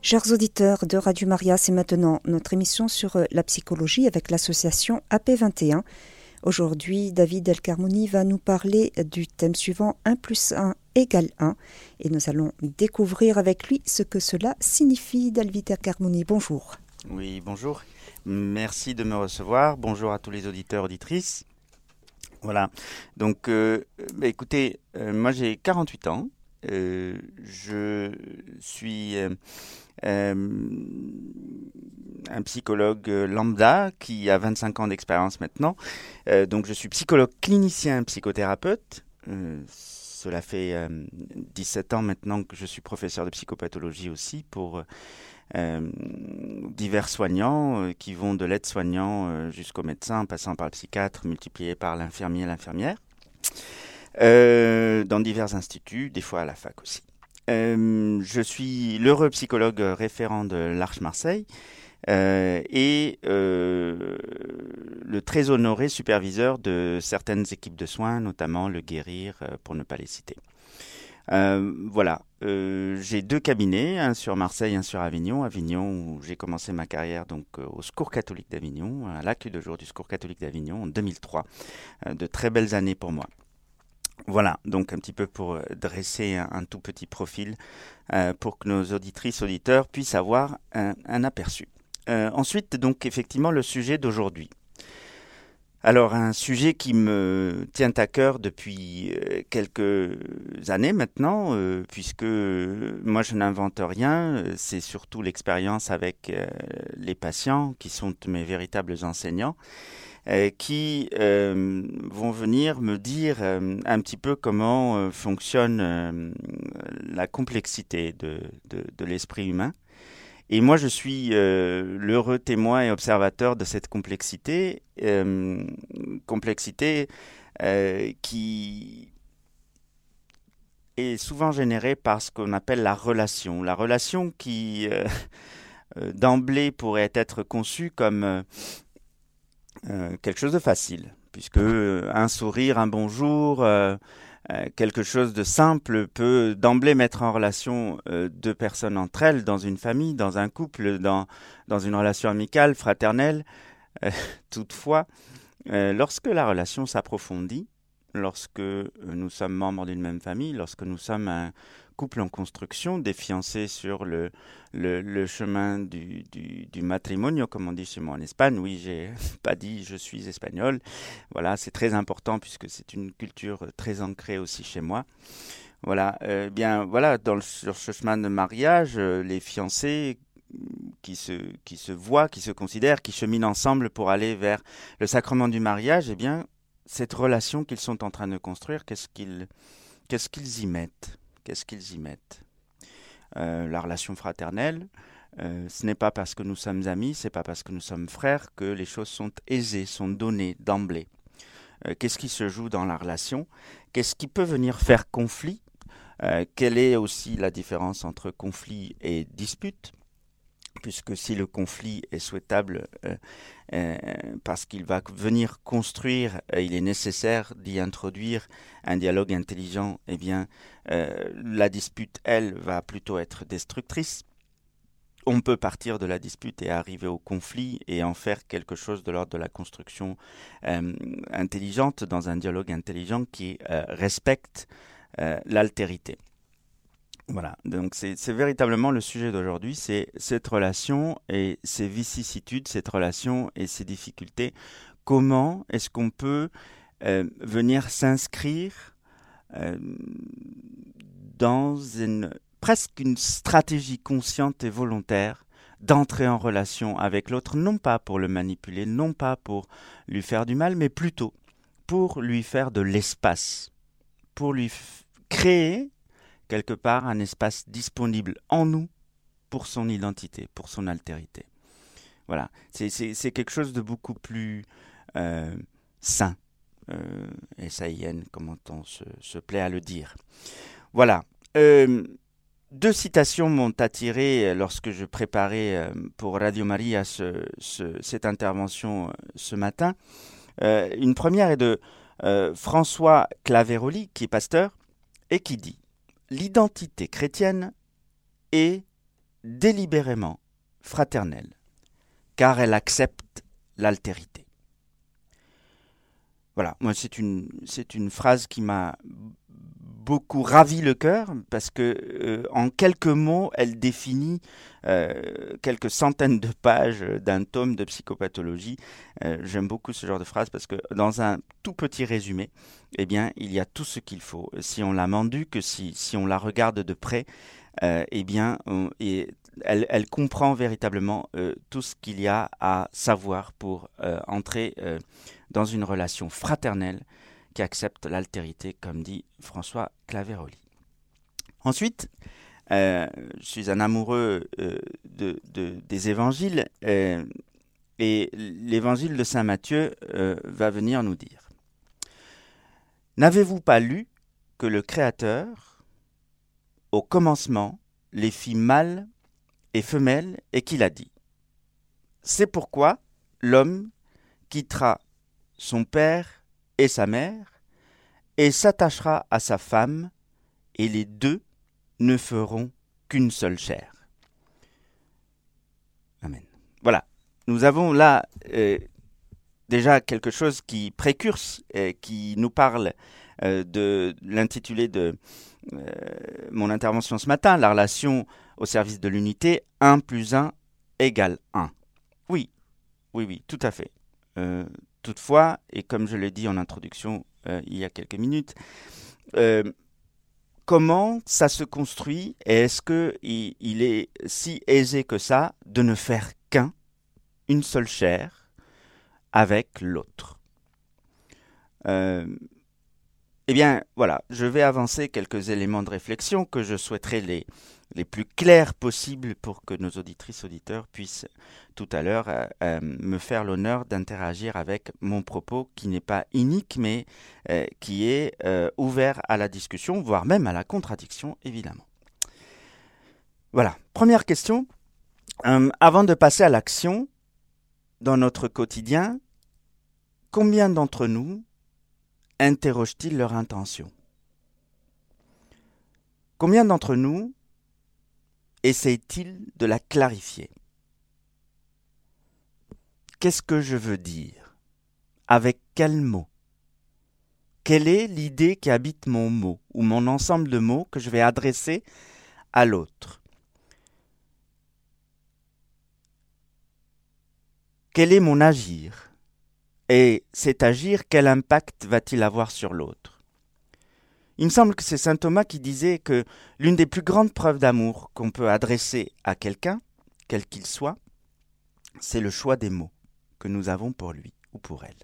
Chers auditeurs de Radio Maria, c'est maintenant notre émission sur euh, la psychologie avec l'association AP21. Aujourd'hui, David El Carmoni va nous parler du thème suivant 1 plus 1 égale 1 et nous allons découvrir avec lui ce que cela signifie. David El Carmoni, bonjour. Oui, bonjour. Merci de me recevoir. Bonjour à tous les auditeurs, auditrices. Voilà. Donc, euh, bah, écoutez, euh, moi j'ai 48 ans. je suis un psychologue lambda qui a 25 ans d'expérience maintenant. Euh, donc je suis psychologue clinicien psychothérapeute. Euh, cela fait 17 ans maintenant que je suis professeur de psychopathologie aussi pour divers soignants qui vont de l'aide-soignant jusqu'au médecin, passant par le psychiatre, multiplié par l'infirmier et l'infirmière, dans divers instituts, des fois à la fac aussi. Euh, je suis l'heureux psychologue référent de l'Arche Marseille euh, et euh, le très honoré superviseur de certaines équipes de soins, notamment le Guérir, pour ne pas les citer. voilà, j'ai deux cabinets, un sur Marseille, un sur Avignon. Avignon où j'ai commencé ma carrière donc au Secours catholique d'Avignon, à l'accueil de jour du Secours catholique d'Avignon en 2003. de très belles années pour moi. Voilà, donc un petit peu pour euh, dresser un, tout petit profil euh, pour que nos auditrices, auditeurs puissent avoir un, aperçu. Euh, ensuite, donc effectivement, le sujet d'aujourd'hui. Alors, un sujet qui me tient à cœur depuis quelques années maintenant, puisque moi je n'invente rien, c'est surtout l'expérience avec les patients qui sont mes véritables enseignants. Euh, qui euh, vont venir me dire euh, un petit peu comment fonctionne la complexité de, de, l'esprit humain. Et moi, je suis l'heureux témoin et observateur de cette complexité, complexité qui est souvent générée par ce qu'on appelle la relation. La relation qui, d'emblée, pourrait être conçue comme euh, quelque chose de facile, puisque un sourire, un bonjour, euh, euh, quelque chose de simple peut d'emblée mettre en relation deux personnes entre elles, dans une famille, dans un couple, dans, dans une relation amicale, fraternelle. toutefois, lorsque la relation s'approfondit, lorsque nous sommes membres d'une même famille, lorsque nous sommes un couple en construction, des fiancés sur le, le, chemin du, du, matrimonio, comme on dit chez moi en Espagne. Oui, j'ai pas dit je suis espagnol. Voilà, c'est très important puisque c'est une culture très ancrée aussi chez moi. Voilà, euh, bien voilà, dans sur ce chemin de mariage, euh, les fiancés qui se, qui se voient, qui se considèrent, qui cheminent ensemble pour aller vers le sacrement du mariage, eh bien, cette relation qu'ils sont en train de construire, qu'est-ce qu'ils y mettent? Qu'est-ce qu'ils y mettent? Euh, La relation fraternelle, euh, ce n'est pas parce que nous sommes amis, c'est pas parce que nous sommes frères que les choses sont aisées, sont données d'emblée. Euh, qu'est-ce qui se joue dans la relation? Qu'est-ce qui peut venir faire conflit? Quelle est aussi la différence entre conflit et dispute? Puisque si le conflit est souhaitable euh, euh, parce qu'il va venir construire, euh, il est nécessaire d'y introduire un dialogue intelligent, eh bien, la dispute, elle, va plutôt être destructrice. On peut partir de la dispute et arriver au conflit et en faire quelque chose de l'ordre de la construction intelligente dans un dialogue intelligent qui respecte l'altérité. Voilà, donc c'est véritablement le sujet d'aujourd'hui, c'est cette relation et ses vicissitudes, cette relation et ses difficultés. Comment est-ce qu'on peut euh, venir s'inscrire euh, dans une presque une stratégie consciente et volontaire d'entrer en relation avec l'autre, non pas pour le manipuler, non pas pour lui faire du mal, mais plutôt pour lui faire de l'espace, pour lui créer quelque part un espace disponible en nous pour son identité, pour son altérité. Voilà, c'est quelque chose de beaucoup plus euh, sain, euh, comment on se, plaît à le dire. Voilà. Euh, deux citations m'ont attiré lorsque je préparais euh, pour Radio Maria cette intervention ce matin. une première est de François Claveroli, qui est pasteur, et qui dit l'identité chrétienne est délibérément fraternelle, car elle accepte l'altérité. Voilà, moi c'est une, c'est une phrase qui m'a beaucoup ravi le cœur parce que euh, en quelques mots, elle définit euh, quelques centaines de pages d'un tome de psychopathologie. Euh, j'aime beaucoup ce genre de phrase parce que dans un tout petit résumé, eh bien, il y a tout ce qu'il faut. Si on l'a mendu, que si, si on la regarde de près, eh bien, elle, elle, comprend véritablement tout ce qu'il y a à savoir pour entrer dans une relation fraternelle accepte l'altérité, comme dit François Claveroli. Ensuite, euh, je suis un amoureux euh, de, des évangiles euh, et l'évangile de Saint Matthieu va venir nous dire N'avez-vous pas lu que le Créateur, au commencement, les fit mâles et femelles et qu'il a dit? C'est pourquoi l'homme quittera son père et sa mère, et s'attachera à sa femme, et les deux ne feront qu'une seule chair. Amen. Voilà. Nous avons là euh, déjà quelque chose qui précurse, et qui nous parle euh, de l'intitulé de euh, mon intervention ce matin, la relation au service de l'unité, 1 plus 1 égale 1. Oui, oui, oui, tout à fait. Toutefois, et comme je l'ai dit en introduction euh, il y a quelques minutes, euh, comment ça se construit et est-ce qu'il il est si aisé que ça de ne faire qu'un, une seule chair, avec l'autre? Euh, Eh bien, voilà, je vais avancer quelques éléments de réflexion que je souhaiterais les, les plus clairs possibles pour que nos auditrices auditeurs puissent tout à l'heure euh, euh, me faire l'honneur d'interagir avec mon propos qui n'est pas unique mais euh, qui est ouvert à la discussion voire même à la contradiction évidemment. Voilà, première question. avant de passer à l'action dans notre quotidien, combien d'entre nous interrogent-ils leur intention? Combien d'entre nous essaie-t-il de la clarifier? Qu'est-ce que je veux dire? Avec quel mot? Quelle est l'idée qui habite mon mot ou mon ensemble de mots que je vais adresser à l'autre? Quel est mon agir? Et cet agir, quel impact va-t-il avoir sur l'autre? Il me semble que c'est saint Thomas qui disait que l'une des plus grandes preuves d'amour qu'on peut adresser à quelqu'un, quel qu'il soit, c'est le choix des mots que nous avons pour lui ou pour elle.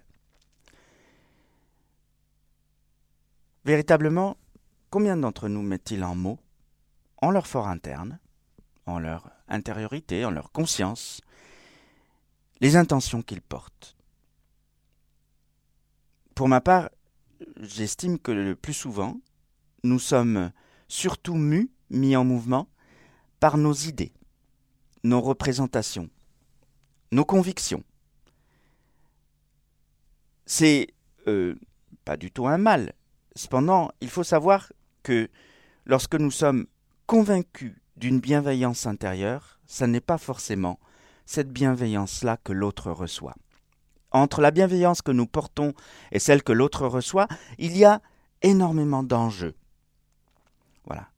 Véritablement, combien d'entre nous mettent-ils en mots, en leur fort interne, en leur intériorité, en leur conscience, les intentions qu'ils portent? Pour ma part, j'estime que le plus souvent, nous sommes surtout mus, mis en mouvement, par nos idées, nos représentations, nos convictions. C'est euh, pas du tout un mal. Cependant, il faut savoir que lorsque nous sommes convaincus d'une bienveillance intérieure, ce n'est pas forcément cette bienveillance-là que l'autre reçoit entre la bienveillance que nous portons et celle que l'autre reçoit, il y a énormément d'enjeux. Voilà.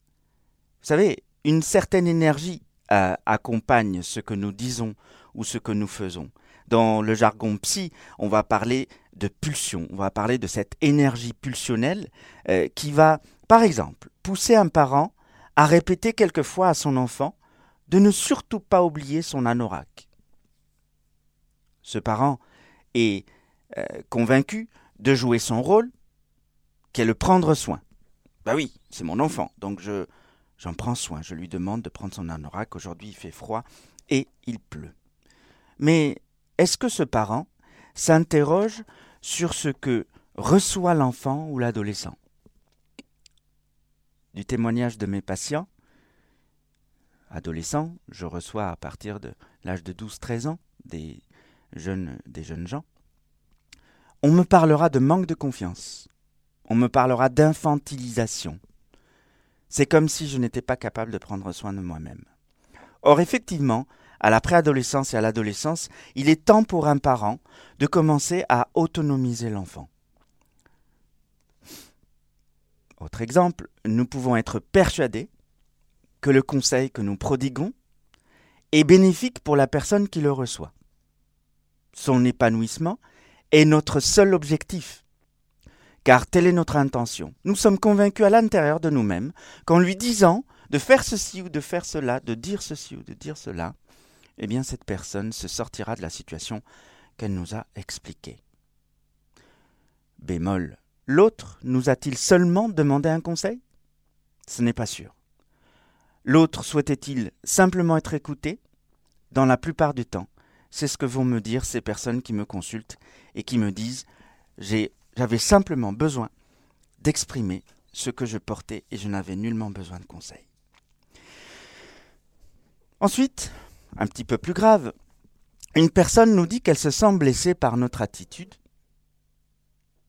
Vous savez, une certaine énergie euh, accompagne ce que nous disons ou ce que nous faisons. Dans le jargon psy, on va parler de pulsion, on va parler de cette énergie pulsionnelle euh, qui va, par exemple, pousser un parent à répéter quelquefois à son enfant de ne surtout pas oublier son anorak. Ce parent est euh, convaincu de jouer son rôle, qui est le prendre soin. Bah oui, c'est mon enfant, donc je j'en prends soin. Je lui demande de prendre son anorak. Aujourd'hui, il fait froid et il pleut. Mais est-ce que ce parent s'interroge sur ce que reçoit l'enfant ou l'adolescent? Du témoignage de mes patients, adolescents, je reçois à partir de l'âge de 12-13 ans des des jeunes gens, on me parlera de manque de confiance. On me parlera d'infantilisation. C'est comme si je n'étais pas capable de prendre soin de moi-même. Or, effectivement, à la préadolescence et à l'adolescence, il est temps pour un parent de commencer à autonomiser l'enfant. Autre exemple, nous pouvons être persuadés que le conseil que nous prodiguons est bénéfique pour la personne qui le reçoit. Son épanouissement est notre seul objectif, car telle est notre intention. Nous sommes convaincus à l'intérieur de nous-mêmes qu'en lui disant de faire ceci ou de faire cela, de dire ceci ou de dire cela, eh bien cette personne se sortira de la situation qu'elle nous a expliquée. Bémol. L'autre nous a-t-il seulement demandé un conseil? Ce n'est pas sûr. L'autre souhaitait-il simplement être écouté? Dans la plupart du temps, c'est ce que vont me dire ces personnes qui me consultent et qui me disent j'avais simplement besoin d'exprimer ce que je portais et je n'avais nullement besoin de conseils. Ensuite, un petit peu plus grave, une personne nous dit qu'elle se sent blessée par notre attitude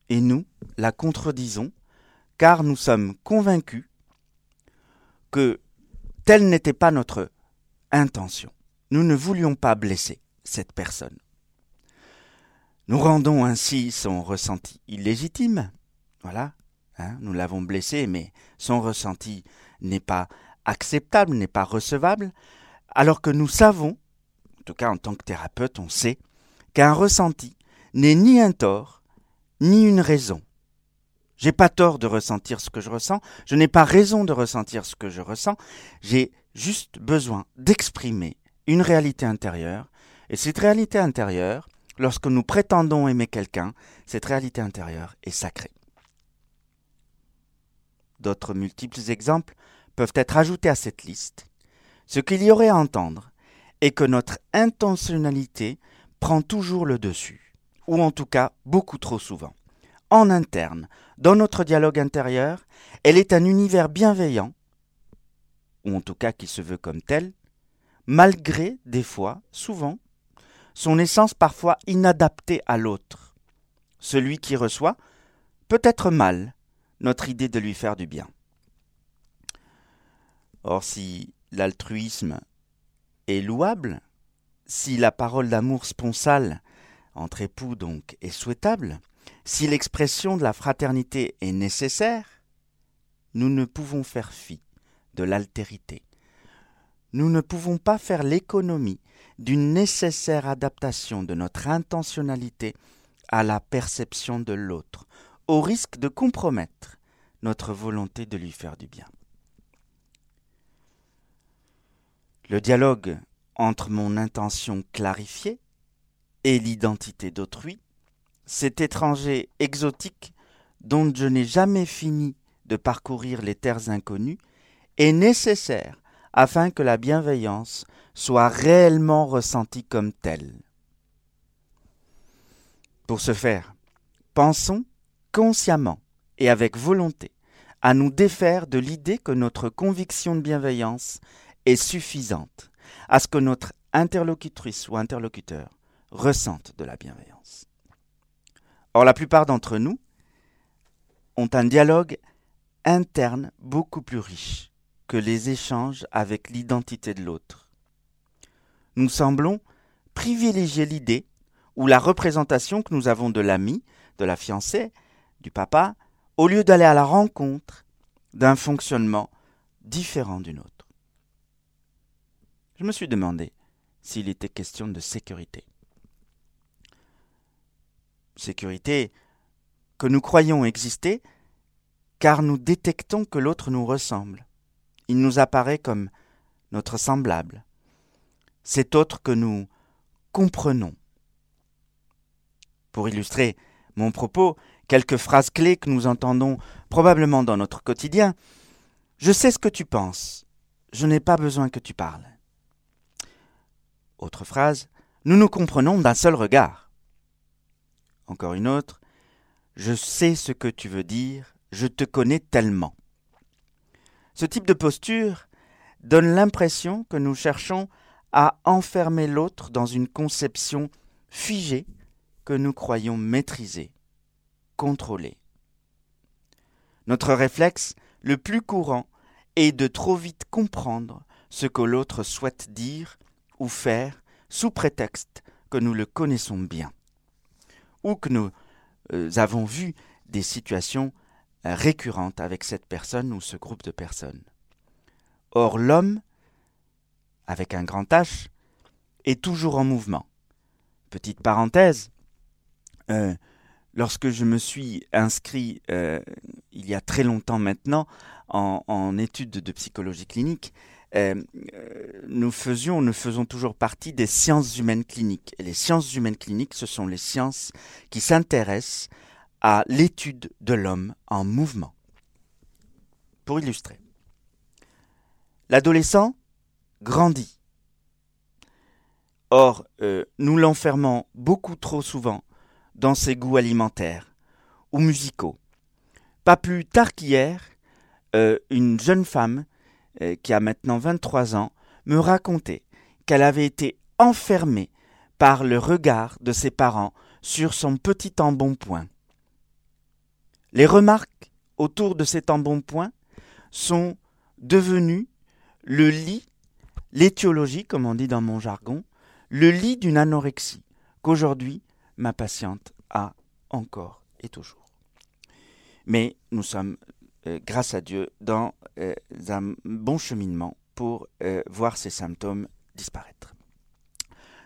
et nous la contredisons car nous sommes convaincus que telle n'était pas notre intention. Nous ne voulions pas blesser cette personne. Nous rendons ainsi son ressenti illégitime. Voilà, hein, nous l'avons blessé, mais son ressenti n'est pas acceptable, n'est pas recevable, alors que nous savons, en tout cas en tant que thérapeute, on sait qu'un ressenti n'est ni un tort, ni une raison. J'ai pas tort de ressentir ce que je ressens, je n'ai pas raison de ressentir ce que je ressens, j'ai juste besoin d'exprimer une réalité intérieure, et cette réalité intérieure, lorsque nous prétendons aimer quelqu'un, cette réalité intérieure est sacrée. D'autres multiples exemples peuvent être ajoutés à cette liste. Ce qu'il y aurait à entendre est que notre intentionnalité prend toujours le dessus, ou en tout cas beaucoup trop souvent. En interne, dans notre dialogue intérieur, elle est un univers bienveillant, ou en tout cas qui se veut comme tel, malgré des fois, souvent, son essence parfois inadaptée à l'autre. Celui qui reçoit peut être mal notre idée de lui faire du bien. Or si l'altruisme est louable, si la parole d'amour sponsale entre époux donc est souhaitable, si l'expression de la fraternité est nécessaire, nous ne pouvons faire fi de l'altérité. Nous ne pouvons pas faire l'économie d'une nécessaire adaptation de notre intentionnalité à la perception de l'autre, au risque de compromettre notre volonté de lui faire du bien. Le dialogue entre mon intention clarifiée et l'identité d'autrui, cet étranger exotique dont je n'ai jamais fini de parcourir les terres inconnues, est nécessaire afin que la bienveillance soit réellement ressentie comme telle. Pour ce faire, pensons consciemment et avec volonté à nous défaire de l'idée que notre conviction de bienveillance est suffisante à ce que notre interlocutrice ou interlocuteur ressente de la bienveillance. Or, la plupart d'entre nous ont un dialogue interne beaucoup plus riche que les échanges avec l'identité de l'autre. Nous semblons privilégier l'idée ou la représentation que nous avons de l'ami, de la fiancée, du papa, au lieu d'aller à la rencontre d'un fonctionnement différent du nôtre je me suis demandé s'il était question de sécurité. Sécurité que nous croyons exister car nous détectons que l'autre nous ressemble. Il nous apparaît comme notre semblable. Cet autre que nous comprenons. Pour illustrer mon propos, quelques phrases clés que nous entendons probablement dans notre quotidien. Je sais ce que tu penses. Je n'ai pas besoin que tu parles. Autre phrase, nous nous comprenons d'un seul regard. Encore une autre, je sais ce que tu veux dire, je te connais tellement. Ce type de posture donne l'impression que nous cherchons à enfermer l'autre dans une conception figée que nous croyons maîtriser, contrôler. Notre réflexe le plus courant est de trop vite comprendre ce que l'autre souhaite dire ou faire sous prétexte que nous le connaissons bien, ou que nous euh, avons vu des situations euh, récurrentes avec cette personne ou ce groupe de personnes. Or l'homme, avec un grand H, est toujours en mouvement. Petite parenthèse, euh, lorsque je me suis inscrit il y a très longtemps maintenant en, en études de psychologie clinique, euh, nous faisions, nous faisons toujours partie des sciences humaines cliniques. Et les sciences humaines cliniques, ce sont les sciences qui s'intéressent à l'étude de l'homme en mouvement. Pour illustrer, l'adolescent grandit. Or, euh, nous l'enfermons beaucoup trop souvent dans ses goûts alimentaires ou musicaux. Pas plus tard qu'hier, euh, une jeune femme euh, qui a maintenant 23 ans, me racontait qu'elle avait été enfermée par le regard de ses parents sur son petit embonpoint. Les remarques autour de cet embonpoint sont devenues le lit, l'étiologie, comme on dit dans mon jargon, le lit d'une anorexie qu'aujourd'hui ma patiente a encore et toujours. Mais nous sommes euh, grâce à Dieu, dans euh, un bon cheminement pour euh, voir ces symptômes disparaître.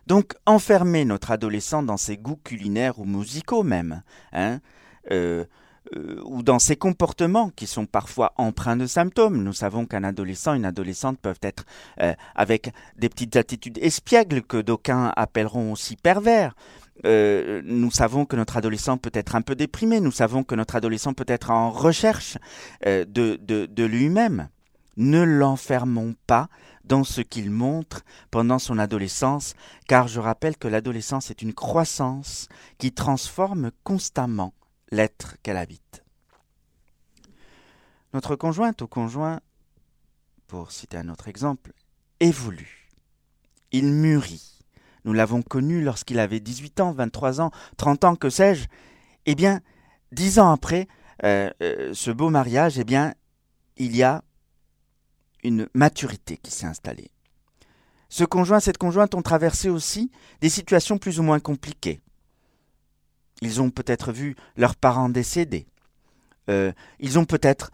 Donc enfermer notre adolescent dans ses goûts culinaires ou musicaux même, hein, ou dans ses comportements qui sont parfois empreints de symptômes. Nous savons qu'un adolescent, une adolescente peuvent être avec des petites attitudes espiègles que d'aucuns appelleront aussi pervers. Euh, nous savons que notre adolescent peut être un peu déprimé, nous savons que notre adolescent peut être en recherche euh, de, de lui-même. Ne l'enfermons pas dans ce qu'il montre pendant son adolescence, car je rappelle que l'adolescence est une croissance qui transforme constamment l'être qu'elle habite. Notre conjointe ou conjoint, pour citer un autre exemple, évolue. Il mûrit nous l'avons connu lorsqu'il avait 18 ans, 23 ans, 30 ans, que sais-je, eh bien, dix ans après euh, euh, ce beau mariage, eh bien, il y a une maturité qui s'est installée. Ce conjoint, cette conjointe ont traversé aussi des situations plus ou moins compliquées. Ils ont peut-être vu leurs parents décéder. Euh, ils ont peut-être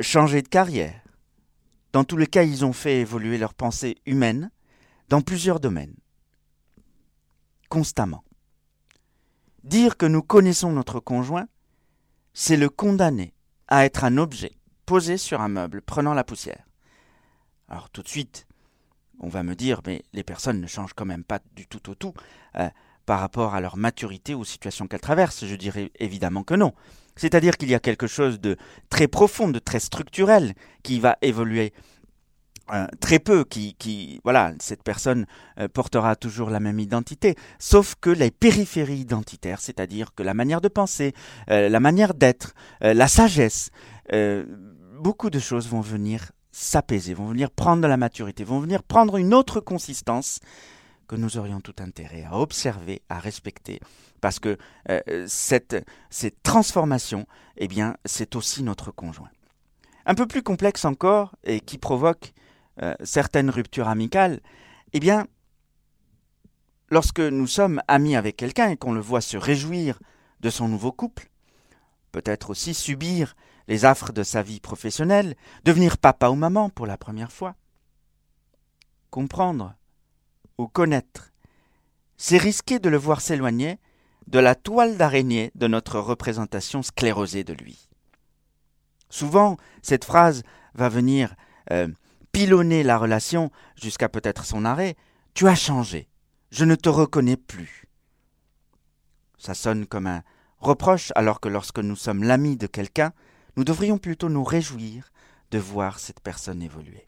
changé de carrière. Dans tous les cas, ils ont fait évoluer leur pensée humaine dans plusieurs domaines constamment. Dire que nous connaissons notre conjoint, c'est le condamner à être un objet posé sur un meuble prenant la poussière. Alors tout de suite, on va me dire, mais les personnes ne changent quand même pas du tout au tout euh, par rapport à leur maturité aux situations qu'elles traversent. Je dirais évidemment que non. C'est-à-dire qu'il y a quelque chose de très profond, de très structurel qui va évoluer euh, très peu qui, qui, voilà, cette personne euh, portera toujours la même identité, sauf que les périphéries identitaires, c'est-à-dire que la manière de penser, euh, la manière d'être, la sagesse, beaucoup de choses vont venir s'apaiser, vont venir prendre de la maturité, vont venir prendre une autre consistance que nous aurions tout intérêt à observer, à respecter, parce que cette, cette transformation, eh c'est aussi notre conjoint. Un peu plus complexe encore et qui provoque euh, certaines ruptures amicales, eh bien, lorsque nous sommes amis avec quelqu'un et qu'on le voit se réjouir de son nouveau couple, peut-être aussi subir les affres de sa vie professionnelle, devenir papa ou maman pour la première fois. Comprendre ou connaître, c'est risquer de le voir s'éloigner de la toile d'araignée de notre représentation sclérosée de lui. Souvent, cette phrase va venir euh, pilonner la relation jusqu'à peut-être son arrêt, tu as changé, je ne te reconnais plus. Ça sonne comme un reproche alors que lorsque nous sommes l'ami de quelqu'un, nous devrions plutôt nous réjouir de voir cette personne évoluer.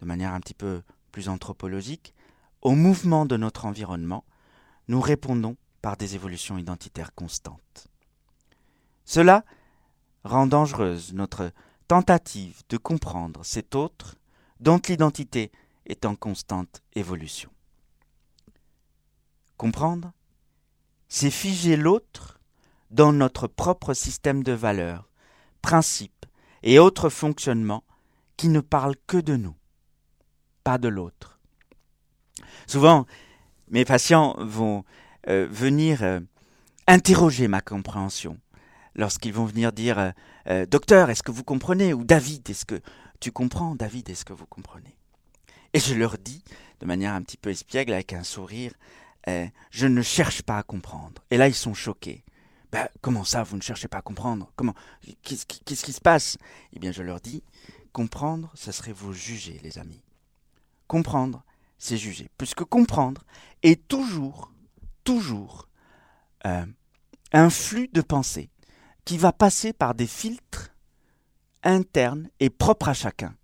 De manière un petit peu plus anthropologique, au mouvement de notre environnement, nous répondons par des évolutions identitaires constantes. Cela rend dangereuse notre tentative de comprendre cet autre dont l'identité est en constante évolution. Comprendre, c'est figer l'autre dans notre propre système de valeurs, principes et autres fonctionnements qui ne parle que de nous, pas de l'autre. Souvent, mes patients vont euh, venir euh, interroger ma compréhension lorsqu'ils vont venir dire euh, Docteur, est-ce que vous comprenez? Ou David, est-ce que tu comprends? David, est-ce que vous comprenez? Et je leur dis, de manière un petit peu espiègle, avec un sourire, Je ne cherche pas à comprendre. Et là, ils sont choqués. Ben, comment ça, vous ne cherchez pas à comprendre? Comment Qu'est-ce qui se passe? Eh bien, je leur dis Comprendre, ce serait vous juger, les amis. Comprendre, c'est juger. Puisque comprendre est toujours, toujours euh, un flux de pensée qui va passer par des filtres internes et propres à chacun.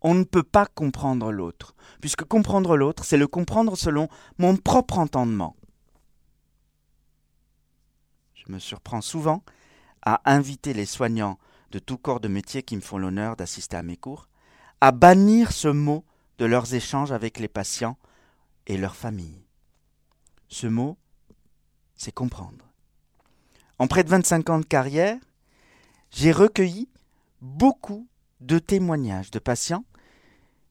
On ne peut pas comprendre l'autre, puisque comprendre l'autre, c'est le comprendre selon mon propre entendement. Je me surprends souvent à inviter les soignants de tout corps de métier qui me font l'honneur d'assister à mes cours à bannir ce mot de leurs échanges avec les patients et leurs familles. Ce mot, c'est comprendre. En près de 25 ans de carrière, j'ai recueilli beaucoup de témoignages de patients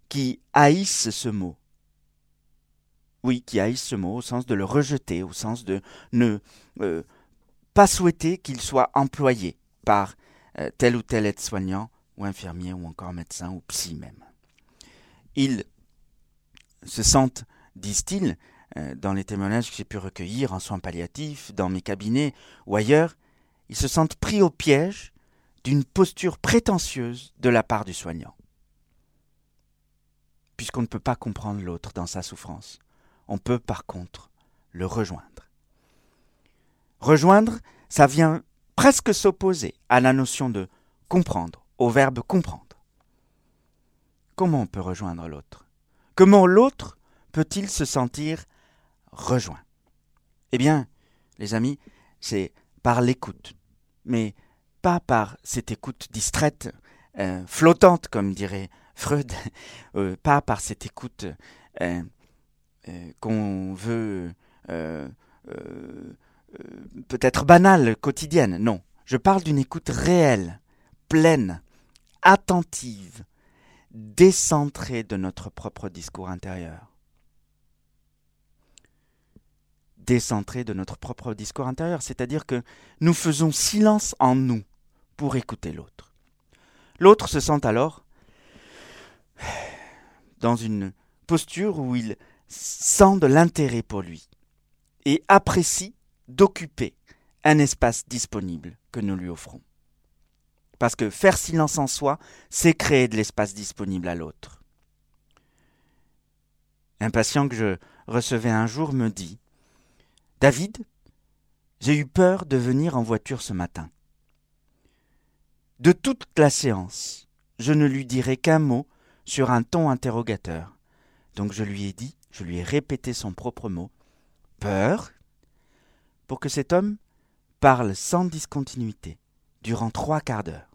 qui haïssent ce mot. Oui, qui haïssent ce mot au sens de le rejeter, au sens de ne euh, pas souhaiter qu'il soit employé par euh, tel ou tel aide-soignant ou infirmier ou encore médecin ou psy même. Ils se sentent, disent-ils, euh, dans les témoignages que j'ai pu recueillir en soins palliatifs, dans mes cabinets ou ailleurs, ils se sentent pris au piège d'une posture prétentieuse de la part du soignant. Puisqu'on ne peut pas comprendre l'autre dans sa souffrance, on peut par contre le rejoindre. Rejoindre, ça vient presque s'opposer à la notion de comprendre, au verbe comprendre. Comment on peut rejoindre l'autre? Comment l'autre peut-il se sentir rejoint? Eh bien, les amis, c'est par l'écoute, mais pas par cette écoute distraite, euh, flottante, comme dirait Freud, euh, pas par cette écoute euh, qu'on veut peut-être banale, quotidienne. Non, je parle d'une écoute réelle, pleine, attentive, décentrée de notre propre discours intérieur. Décentrée de notre propre discours intérieur, c'est-à-dire que nous faisons silence en nous pour écouter l'autre. L'autre se sent alors dans une posture où il sent de l'intérêt pour lui et apprécie d'occuper un espace disponible que nous lui offrons. Parce que faire silence en soi, c'est créer de l'espace disponible à l'autre. Un patient que je recevais un jour me dit David, j'ai eu peur de venir en voiture ce matin. De toute la séance, je ne lui dirai qu'un mot sur un ton interrogateur. Donc je lui ai dit, je lui ai répété son propre mot Peur pour que cet homme parle sans discontinuité durant trois quarts d'heure.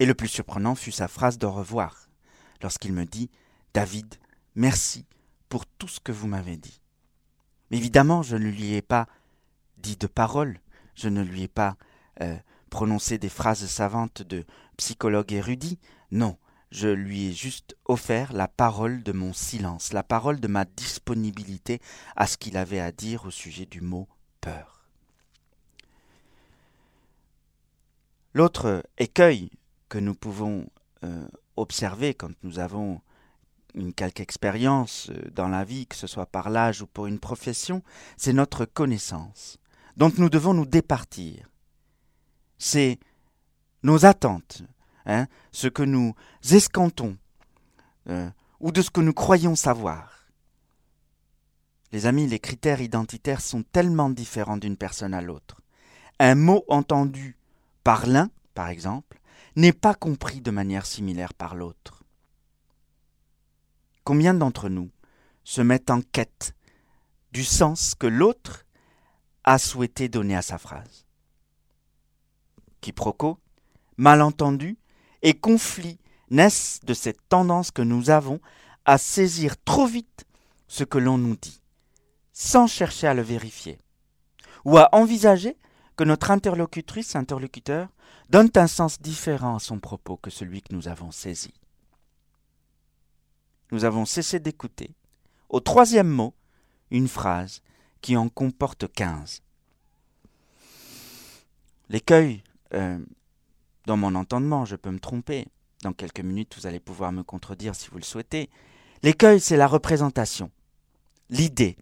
Et le plus surprenant fut sa phrase d'au revoir, lorsqu'il me dit David, merci pour tout ce que vous m'avez dit. Évidemment, je ne lui ai pas dit de paroles, je ne lui ai pas euh, prononcé des phrases savantes de psychologue érudit, non, je lui ai juste offert la parole de mon silence, la parole de ma disponibilité à ce qu'il avait à dire au sujet du mot peur. L'autre écueil que nous pouvons euh, observer quand nous avons une quelque expérience euh, dans la vie, que ce soit par l'âge ou pour une profession, c'est notre connaissance, dont nous devons nous départir. C'est nos attentes, Hein, ce que nous escantons, euh, ou de ce que nous croyons savoir. Les amis, les critères identitaires sont tellement différents d'une personne à l'autre. Un mot entendu par l'un, par exemple, n'est pas compris de manière similaire par l'autre. Combien d'entre nous se mettent en quête du sens que l'autre a souhaité donner à sa phrase? Quiproquo, malentendu, et conflits naissent de cette tendance que nous avons à saisir trop vite ce que l'on nous dit, sans chercher à le vérifier, ou à envisager que notre interlocutrice, interlocuteur, donnent un sens différent à son propos que celui que nous avons saisi. Nous avons cessé d'écouter. Au troisième mot, une phrase qui en comporte quinze. L'écueil, euh, dans mon entendement, je peux me tromper. Dans quelques minutes, vous allez pouvoir me contredire si vous le souhaitez. L'écueil, c'est la représentation, l'idée,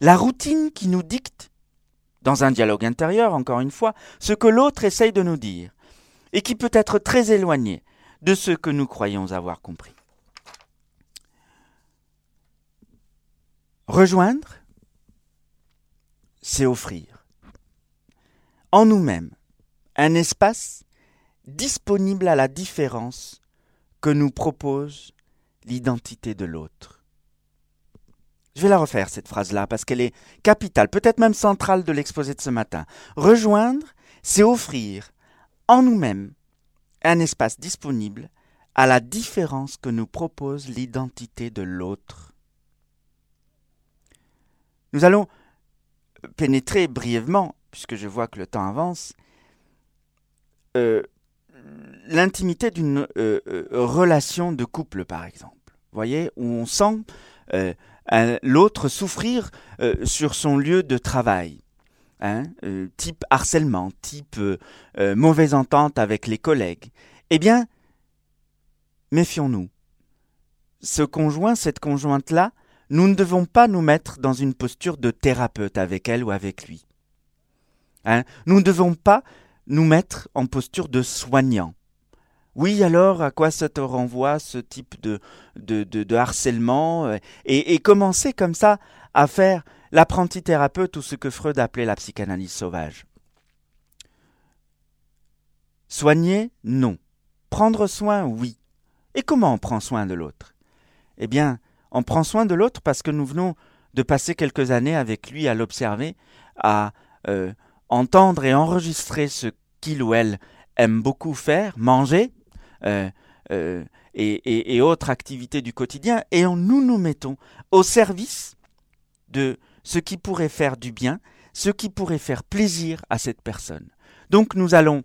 la routine qui nous dicte, dans un dialogue intérieur, encore une fois, ce que l'autre essaye de nous dire, et qui peut être très éloigné de ce que nous croyons avoir compris. Rejoindre, c'est offrir en nous-mêmes un espace disponible à la différence que nous propose l'identité de l'autre. Je vais la refaire, cette phrase-là, parce qu'elle est capitale, peut-être même centrale de l'exposé de ce matin. Rejoindre, c'est offrir en nous-mêmes un espace disponible à la différence que nous propose l'identité de l'autre. Nous allons pénétrer brièvement, puisque je vois que le temps avance, euh, l'intimité d'une euh, euh, relation de couple, par exemple. Vous voyez, où on sent l'autre souffrir sur son lieu de travail. Hein, type harcèlement, type mauvaise entente avec les collègues. Eh bien, méfions-nous. Ce conjoint, cette conjointe-là, nous ne devons pas nous mettre dans une posture de thérapeute avec elle ou avec lui. Hein? Nous ne devons pas nous mettre en posture de soignant. Oui, alors à quoi ça te renvoie ce type de, harcèlement euh, et, et, commencer comme ça à faire l'apprenti thérapeute ou ce que Freud appelait la psychanalyse sauvage? Soigner, non. Prendre soin, oui. Et comment on prend soin de l'autre? Eh bien, on prend soin de l'autre parce que nous venons de passer quelques années avec lui à l'observer, à euh, entendre et enregistrer ce qu'il ou elle aime beaucoup faire, manger euh, euh, et, et, autres activités du quotidien, et nous nous mettons au service de ce qui pourrait faire du bien, ce qui pourrait faire plaisir à cette personne. Donc nous allons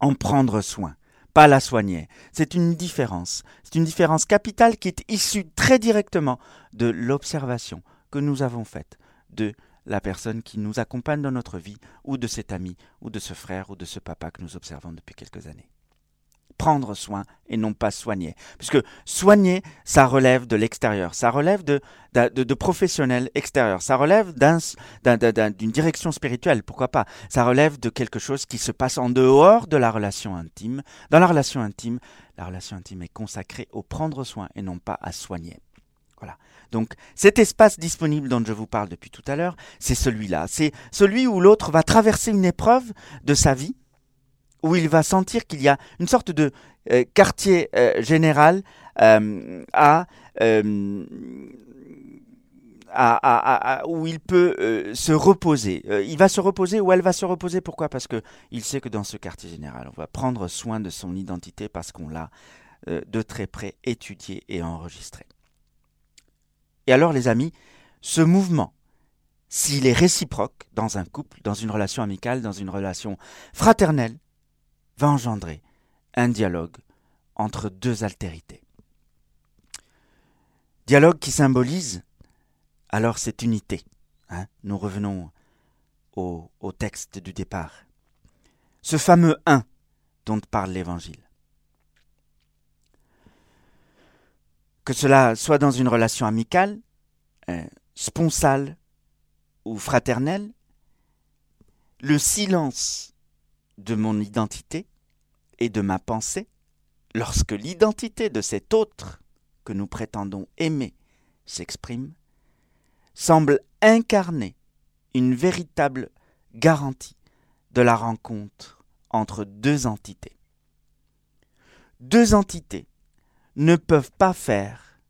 en prendre soin pas la soigner. C'est une différence. C'est une différence capitale qui est issue très directement de l'observation que nous avons faite de la personne qui nous accompagne dans notre vie, ou de cet ami, ou de ce frère, ou de ce papa que nous observons depuis quelques années prendre soin et non pas soigner. Puisque soigner, ça relève de l'extérieur, ça relève de, de, professionnels extérieurs, ça relève d'une direction spirituelle, pourquoi pas. Ça relève de quelque chose qui se passe en dehors de la relation intime. Dans la relation intime, la relation intime est consacrée au prendre soin et non pas à soigner. Voilà. Donc cet espace disponible dont je vous parle depuis tout à l'heure, c'est celui-là. C'est celui où l'autre va traverser une épreuve de sa vie, où il va sentir qu'il y a une sorte de euh, quartier euh, général euh, à, où il peut se reposer. il va se reposer ou elle va se reposer. Pourquoi? Parce que il sait que dans ce quartier général, on va prendre soin de son identité parce qu'on l'a de très près étudié et enregistré. Et alors, les amis, ce mouvement, s'il est réciproque dans un couple, dans une relation amicale, dans une relation fraternelle, va engendrer un dialogue entre deux altérités. Dialogue qui symbolise alors cette unité. Hein. Nous revenons au, texte du départ. Ce fameux un dont parle l'Évangile. Que cela soit dans une relation amicale, euh, sponsale ou fraternelle, le silence de mon identité et de ma pensée, lorsque l'identité de cet autre que nous prétendons aimer s'exprime, semble incarner une véritable garantie de la rencontre entre deux entités. Deux entités ne peuvent pas faire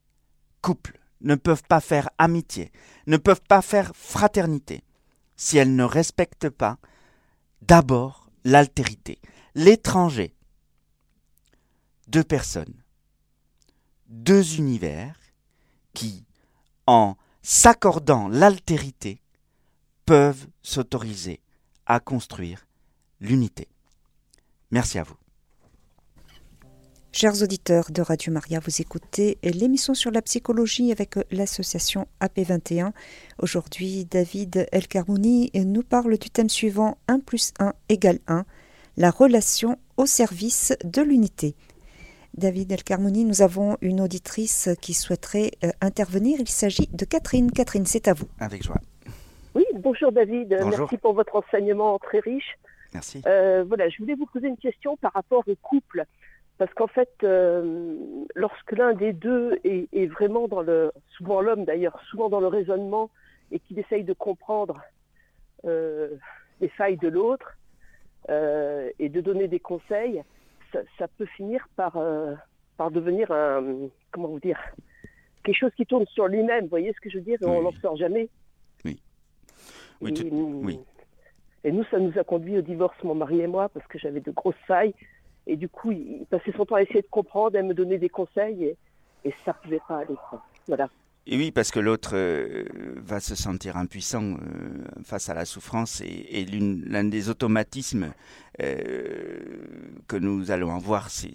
couple, ne peuvent pas faire amitié, ne peuvent pas faire fraternité si elles ne respectent pas d'abord l'altérité, l'étranger. Deux personnes, deux univers qui, en s'accordant l'altérité, peuvent s'autoriser à construire l'unité. Merci à vous. Chers auditeurs de Radio Maria, vous écoutez l'émission sur la psychologie avec l'association AP21. Aujourd'hui, David El Carmouni nous parle du thème suivant 1 plus 1 égale 1, la relation au service de l'unité. David El Carmouni, nous avons une auditrice qui souhaiterait euh, intervenir. Il s'agit de Catherine. Catherine, c'est à vous. Avec joie. Oui, bonjour David. Merci pour votre enseignement très riche. Merci. Euh, voilà, je voulais vous poser une question par rapport au couple. Parce qu'en fait, euh, lorsque l'un des deux est, vraiment dans le, souvent l'homme d'ailleurs, souvent dans le raisonnement et qu'il essaye de comprendre euh, les failles de l'autre euh, et de donner des conseils, ça, peut finir par, par devenir un, comment vous dire, quelque chose qui tourne sur lui-même. Vous voyez ce que je veux dire? On n'en sort jamais. Oui. Oui, et, oui. Et nous, ça nous a conduit au divorce, mon mari et moi, parce que j'avais de grosses failles et du coup, il passait son temps à essayer de comprendre, à me donner des conseils, et, et ça pouvait pas aller. Voilà. Et oui, parce que l'autre euh, va se sentir impuissant euh, face à la souffrance et, l'un des automatismes euh, que nous allons avoir, c'est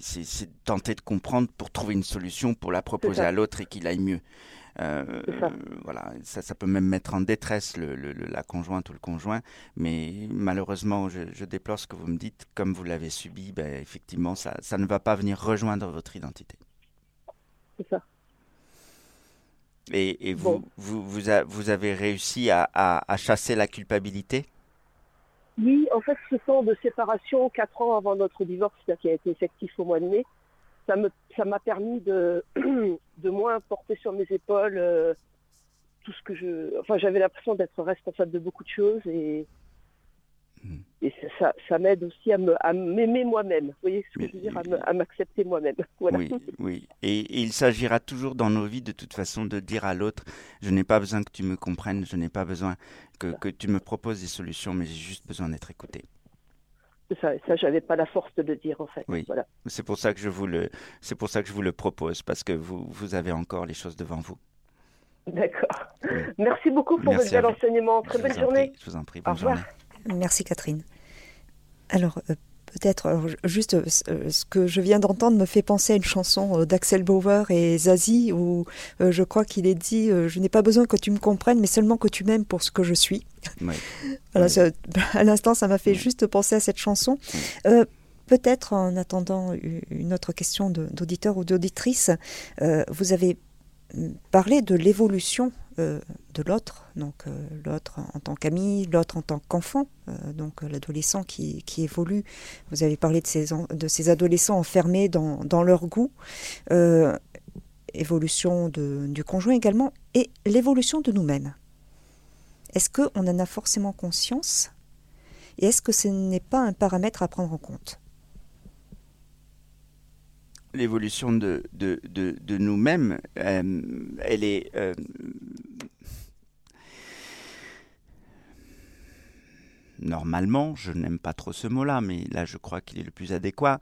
tenter de comprendre pour trouver une solution, pour la proposer à l'autre et qu'il aille mieux. Euh, voilà, ça, ça, peut même mettre en détresse le, la conjointe ou le conjoint, mais malheureusement, je, déplore ce que vous me dites, comme vous l'avez subi, ben, effectivement, ça, ça ne va pas venir rejoindre votre identité. C'est ça. Et, et vous, vous, vous, vous, avez réussi à, à, chasser la culpabilité? Oui, en fait, ce sont de séparation quatre ans avant notre divorce, qui a été effectif au mois de mai, ça me ça m'a permis de de moins porter sur mes épaules euh, tout ce que je enfin j'avais l'impression d'être responsable de beaucoup de choses et hmm. et ça, ça m'aide aussi à me à m'aimer moi-même. Vous voyez ce que je veux dire? à m'accepter moi-même. Voilà. Oui, oui. Et, il s'agira toujours dans nos vies de toute façon de dire à l'autre je n'ai pas besoin que tu me comprennes, je n'ai pas besoin que, que tu me proposes des solutions, mais j'ai juste besoin d'être écouté. Ça, ça j'avais pas la force de le dire en fait. Oui. Voilà. C'est pour ça que je vous le, c'est pour ça que je vous le propose parce que vous, vous avez encore les choses devant vous. D'accord. Merci beaucoup pour votre bel enseignement. Très bonne journée. je vous en prie. Bonne Au revoir. Journée. Merci Catherine. Alors, euh, peut-être juste euh, euh, ce que je viens d'entendre me fait penser à une chanson d'Axel Bauer et Zazie où je crois qu'il est dit je n'ai pas besoin que tu me comprennes mais seulement que tu m'aimes pour ce que je suis. À l'instant ça m'a fait juste penser à cette chanson. Peut-être en attendant une autre question d'auditeur ou d'auditrice, vous avez parlé de l'évolution euh, de l'autre, donc euh, l'autre en tant qu'ami, l'autre en tant qu'enfant, euh, donc l'adolescent qui, évolue. Vous avez parlé de ces, de ces adolescents enfermés dans, dans leur goût, évolution de, du conjoint également, et l'évolution de nous-mêmes. Est-ce qu'on en a forcément conscience Et est-ce que ce n'est pas un paramètre à prendre en compte? L'évolution de, de, de, nous-mêmes, elle est normalement, je n'aime pas trop ce mot-là, mais là je crois qu'il est le plus adéquat,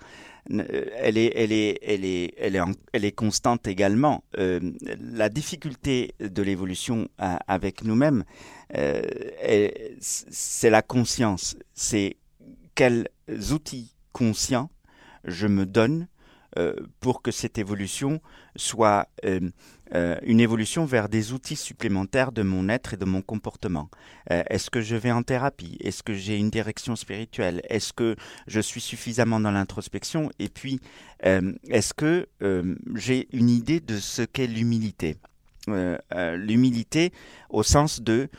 euh, elle est, elle est, elle est, elle est, elle est constante également. Euh, la difficulté de l'évolution euh, avec nous-mêmes, c'est la conscience. C'est quels outils conscients je me donne pour que cette évolution soit euh, une évolution vers des outils supplémentaires de mon être et de mon comportement. Euh, est-ce que je vais en thérapie? Est-ce que j'ai une direction spirituelle? Est-ce que je suis suffisamment dans l'introspection? Et puis, euh, est-ce que j'ai une idée de ce qu'est l'humilité? L'humilité au sens de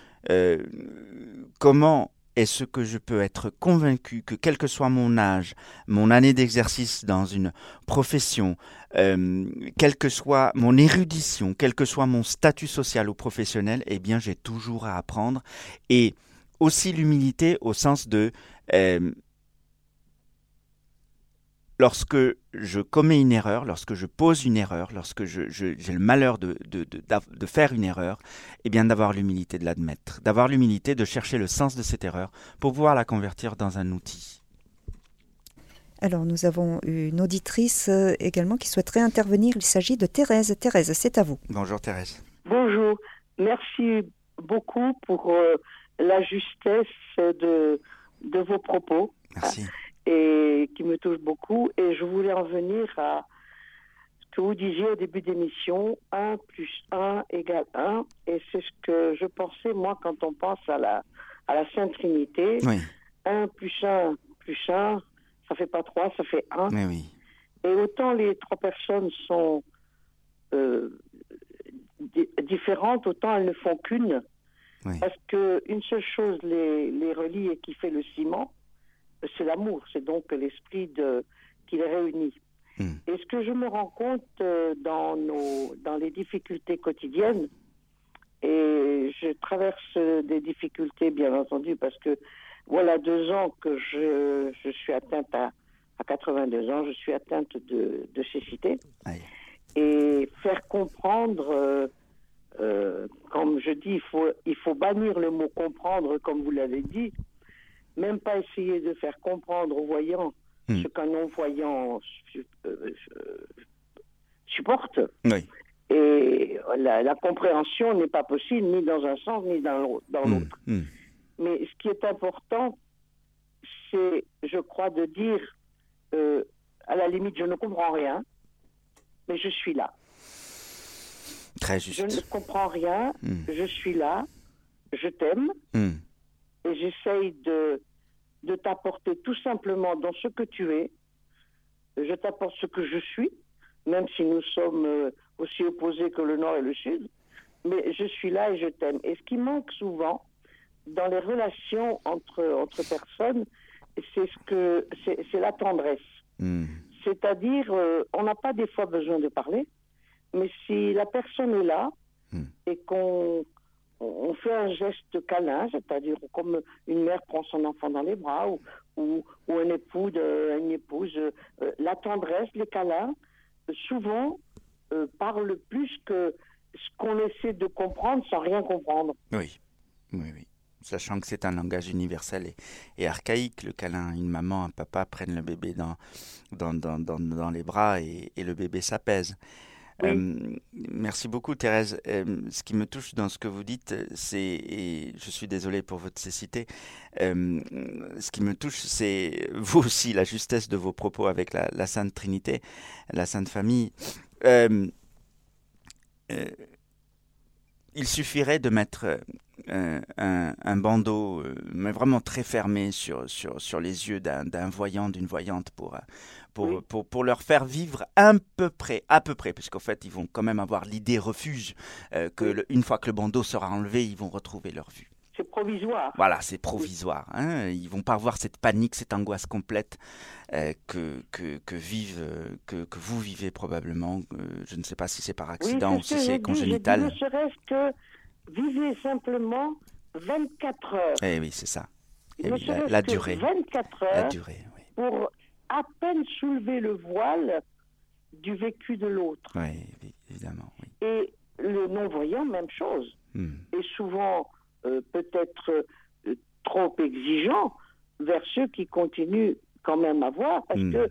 comment est-ce que je peux être convaincu que quel que soit mon âge, mon année d'exercice dans une profession, euh, quelle que soit mon érudition, quel que soit mon statut social ou professionnel, eh bien j'ai toujours à apprendre. Et aussi l'humilité au sens de euh, lorsque je commets une erreur, lorsque je pose une erreur, lorsque j'ai le malheur de, de, faire une erreur, eh bien d'avoir l'humilité de l'admettre, d'avoir l'humilité de chercher le sens de cette erreur pour pouvoir la convertir dans un outil. Alors nous avons une auditrice euh, également qui souhaiterait intervenir. Il s'agit de Thérèse. Thérèse, c'est à vous. Bonjour Thérèse. Bonjour. Merci beaucoup pour euh, la justesse de, de vos propos. Merci. Et qui me touche beaucoup. Et je voulais en venir à ce que vous disiez au début d'émission, 1 plus 1 égale 1. Et c'est ce que je pensais, moi, quand on pense à la, à la Sainte Trinité. Oui. 1 plus 1 plus 1, ça fait pas 3, ça fait 1. Mais oui. Et autant les trois personnes sont euh, di- différentes, autant elles ne font qu'une. Oui. Parce qu'une seule chose les, les relie et qui fait le ciment, c'est l'amour. C'est donc l'esprit de, qui les réunit. Mm. Et ce que je me rends compte euh, dans, nos, dans les difficultés quotidiennes, et je traverse des difficultés, bien entendu, parce que voilà deux ans que je, je suis atteinte à, à 82 ans, je suis atteinte de, de cécité. Aïe. Et faire comprendre, euh, euh, comme je dis, il faut, il faut bannir le mot comprendre, comme vous l'avez dit, même pas essayer de faire comprendre aux voyants Hmm. ce qu'un non-voyant euh, euh, supporte. Oui. Et la, la compréhension n'est pas possible ni dans un sens ni dans l'autre. dans Mm. l'autre. Mm. Mais ce qui est important, c'est, je crois, de dire, euh, à la limite, je ne comprends rien, mais je suis là. Très Je ne juste. comprends rien, je suis là, je t'aime. Et j'essaye de, de t'apporter tout simplement dans ce que tu es. Je t'apporte ce que je suis, même si nous sommes euh, aussi opposés que le Nord et le Sud. Mais je suis là et je t'aime. Et ce qui manque souvent dans les relations entre, entre personnes, c'est ce que c'est c'est la tendresse. Mm. C'est-à-dire, euh, on n'a pas des fois besoin de parler, mais si la personne est là Hmm. et qu'on on fait un geste câlin, c'est-à-dire comme une mère prend son enfant dans les bras ou, un époux, une épouse, euh, la tendresse, les câlins, souvent euh, parlent plus que ce qu'on essaie de comprendre sans rien comprendre. Oui, oui, oui. Sachant que c'est un langage universel et, archaïque, le câlin, une maman, un papa prennent le bébé dans, dans, dans, dans, les bras et le bébé s'apaise. Merci beaucoup Thérèse. Ce qui me touche dans ce que vous dites, c'est, et je suis désolé pour votre cécité, ce qui me touche, c'est vous aussi la justesse de vos propos avec la, Sainte Trinité, la Sainte Famille. Euh, il suffirait de mettre un, un bandeau, euh, mais vraiment très fermé sur, sur, sur les yeux d'un, voyant, d'une voyante pour, euh, pour, Oui. pour, pour leur faire vivre à peu près, à peu près, puisqu'en fait, ils vont quand même avoir l'idée refuge euh, que le- une fois que le bandeau sera enlevé, ils vont retrouver leur vue. C'est provisoire. Voilà, c'est provisoire. Hein. Ils vont pas avoir cette panique, cette angoisse complète euh, que, que, que euh, que, que vous vivez probablement. Je ne sais pas si c'est par accident oui, ou si c'est dit. Congénital. Ne serait-ce que vivez simplement 24 heures. Eh oui, c'est ça. Eh oui, la, la durée. 24 La heures durée, oui. pour à peine soulever le voile du vécu de l'autre. Oui, évi- évidemment. Oui. Et le non-voyant, même chose. Hmm. Et souvent, euh, peut-être euh, trop exigeant vers ceux qui continuent quand même à voir. Parce Hmm. que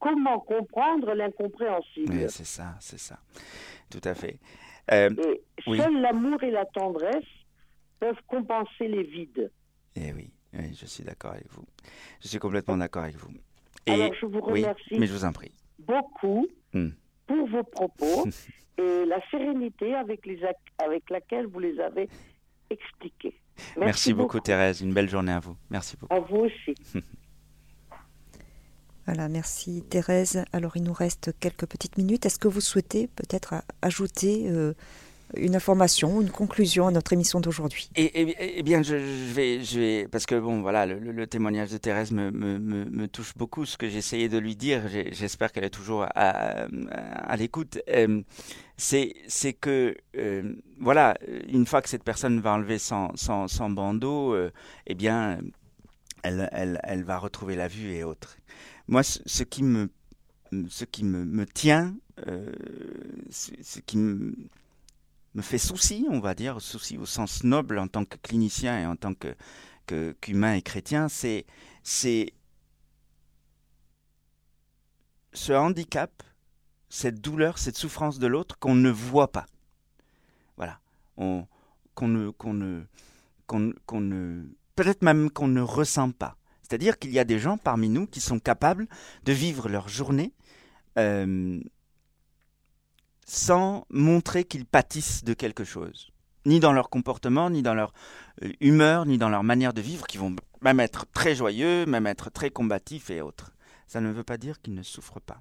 comment comprendre l'incompréhensible? Oui, c'est ça, c'est ça. Tout à fait. Euh, Et Oui. seul l'amour et la tendresse peuvent compenser les vides. eh oui, oui, je suis d'accord avec vous. Je suis complètement d'accord avec vous. Et Alors, je vous oui, remercie mais je vous en prie. beaucoup Hmm. pour vos propos et la sérénité avec, les ac- avec laquelle vous les avez expliqués. Merci, beaucoup, Thérèse. Une belle journée à vous. Merci beaucoup. À vous aussi. Voilà, merci Thérèse. Alors il nous reste quelques petites minutes. Est-ce que vous souhaitez peut-être ajouter euh, une information, une conclusion à notre émission d'aujourd'hui? Et, et- eh bien, je, vais, parce que bon, voilà, le, témoignage de Thérèse me, touche beaucoup. Ce que j'ai essayé de lui dire, j'espère qu'elle est toujours à, l'écoute. euh, c'est, que, euh, voilà, une fois que cette personne va enlever son, bandeau, eh bien, elle va retrouver la vue et autres. Moi, ce, qui me, ce qui me, me tient, euh, ce, qui me me fait souci, on va dire, souci au sens noble en tant que clinicien et en tant que, qu'humain et chrétien, c'est, ce handicap, cette douleur, cette souffrance de l'autre qu'on ne voit pas. Voilà. Ne, ne, ne, peut-être même qu'on ne ressent pas. C'est-à-dire qu'il y a des gens parmi nous qui sont capables de vivre leur journée euh, sans montrer qu'ils pâtissent de quelque chose. Ni dans leur comportement, ni dans leur euh, humeur, ni dans leur manière de vivre, qui vont même être très joyeux, même être très combatifs et autres. Ça ne veut pas dire qu'ils ne souffrent pas.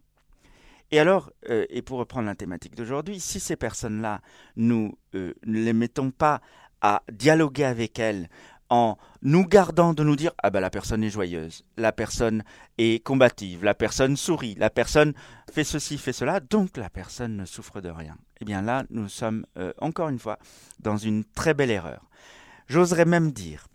Et alors, euh, et pour reprendre la thématique d'aujourd'hui, si ces personnes-là, nous ne les mettons pas à dialoguer avec elles en nous gardant de nous dire ah ben la personne est joyeuse, la personne est combative, la personne sourit, la personne fait ceci, fait cela, donc la personne ne souffre de rien. Eh bien là, nous sommes euh, encore une fois dans une très belle erreur. J'oserais même dire,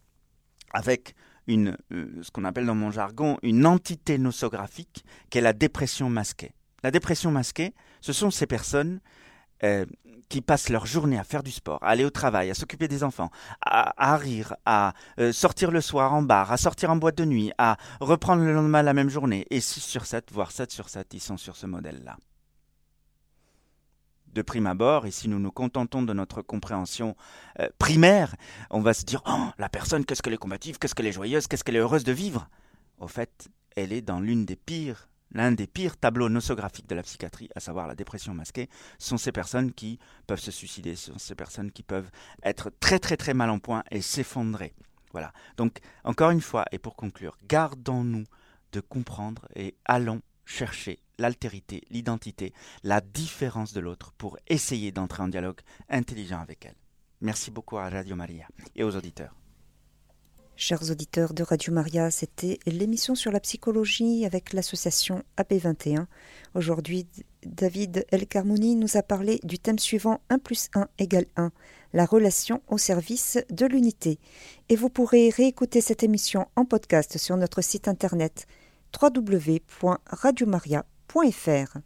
avec une, euh, ce qu'on appelle dans mon jargon une entité nosographique, qu'est la dépression masquée. La dépression masquée, ce sont ces personnes euh, qui passent leur journée à faire du sport, à aller au travail, à s'occuper des enfants, à, rire, à euh, sortir le soir en bar, à sortir en boîte de nuit, à reprendre le lendemain la même journée, et 6 sur 7, voire 7 sur 7, ils sont sur ce modèle-là. De prime abord, et si nous nous contentons de notre compréhension euh, primaire, on va se dire oh, la personne, qu'est-ce qu'elle est combative, qu'est-ce qu'elle est joyeuse, qu'est-ce qu'elle est heureuse de vivre? Au fait, elle est dans l'une des pires l'un des pires tableaux nosographiques de la psychiatrie, à savoir la dépression masquée, sont ces personnes qui peuvent se suicider, sont ces personnes qui peuvent être très très très mal en point et s'effondrer. Voilà. Donc, encore une fois, et pour conclure, gardons-nous de comprendre et allons chercher l'altérité, l'identité, la différence de l'autre pour essayer d'entrer en dialogue intelligent avec elle. Merci beaucoup à Radio Maria et aux auditeurs. Chers auditeurs de Radio Maria, c'était l'émission sur la psychologie avec l'association AP21. Aujourd'hui, David El Carmouni nous a parlé du thème suivant 1 plus 1 égale 1, la relation au service de l'unité. Et vous pourrez réécouter cette émission en podcast sur notre site internet www.radiomaria.fr.